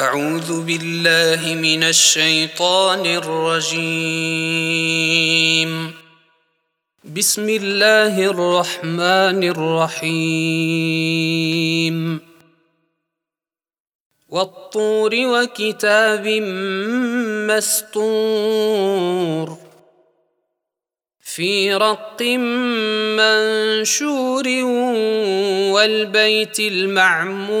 أعوذ بالله من الشيطان الرجيم. بسم الله الرحمن الرحيم. والطور وكتاب مسطور في رق منشور والبيت المعمور.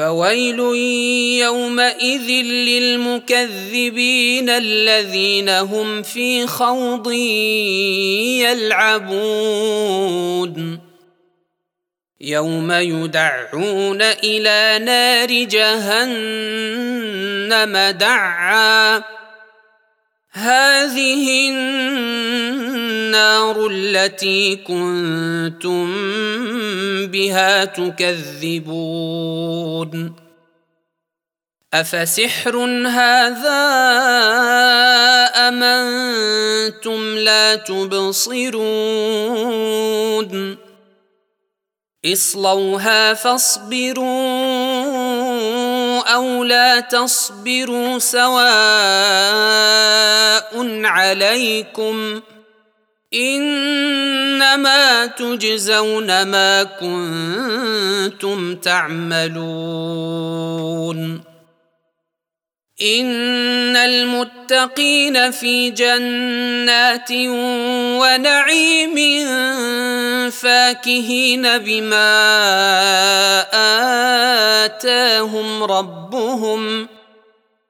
فويل يومئذ للمكذبين الذين هم في خوض يلعبون. يوم يدعون إلى نار جهنم دعا. هذه النار التي كنتم بها تكذبون أفسحر هذا أم أنتم لا تبصرون اصلوها فاصبروا أو لا تصبروا سواء عليكم إنما تجزون ما كنتم تعملون. إن المتقين في جنات ونعيم فاكهين بما آتاهم ربهم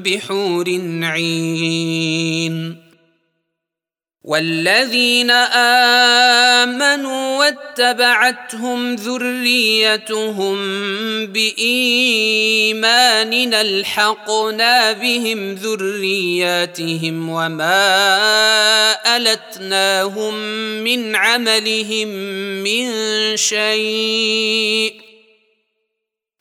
بحور عين. والذين آمنوا واتبعتهم ذريتهم بايمان الحقنا بهم ذرياتهم وما ألتناهم من عملهم من شيء.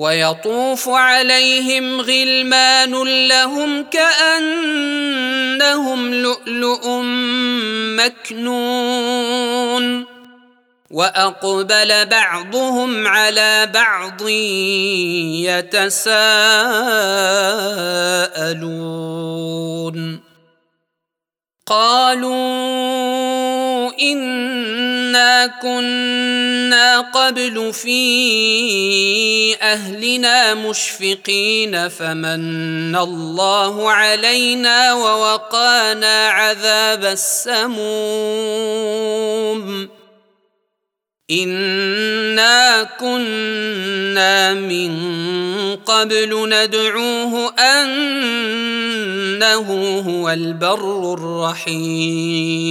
ويطوف عليهم غلمان لهم كأنهم لؤلؤ مكنون. وأقبل بعضهم على بعض يتساءلون. قالوا انا كنا قبل في أهلنا مشفقين فمن الله علينا ووقانا عذاب السموم. إنا كنا من قبل ندعوه أنه هو البر الرحيم.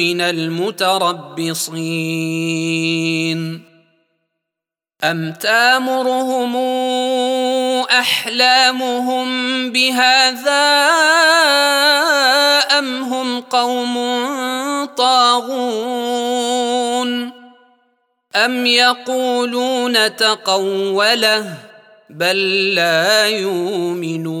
من المتربصين. أم تامرهم أحلامهم بهذا أم هم قوم طاغون؟ أم يقولون تقوله بل لا يؤمنون؟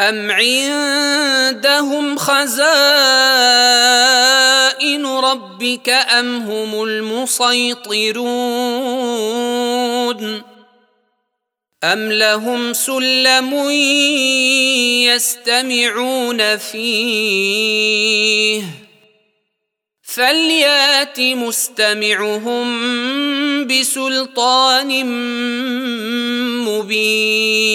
أم عندهم خزائن ربك أم هم المسيطرون أم لهم سلم يستمعون فيه فليات مستمعهم بسلطان مبين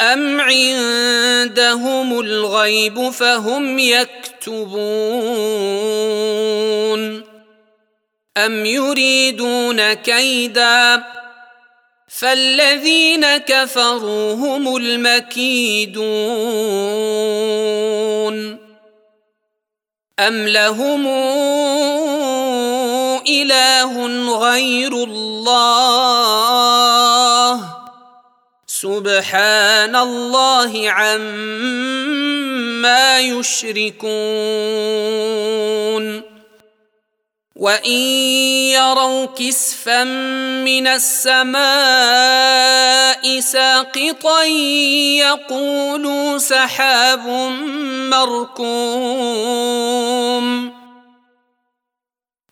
أم عندهم الغيب فهم يكتبون أم يريدون كيدا فالذين كفروا هم المكيدون أم لهم إله غير الله سبحان الله عما يشركون. وإن يروا كسفا من السماء ساقطا يقولوا سحاب مركوم.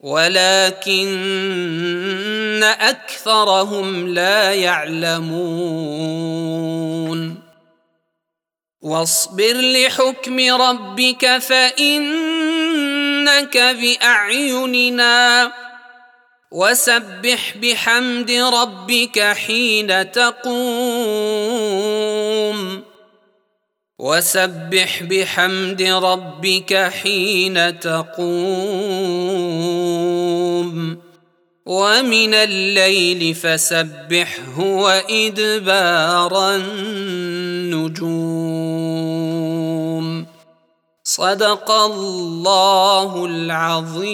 ولكن أكثرهم لا يعلمون. واصبر لحكم ربك فإنك بأعيننا. وسبح بحمد ربك حين تقوم. وسبح بحمد ربك حين تقوم. ومن الليل فسبحه وإدبار النجوم. صدق الله العظيم.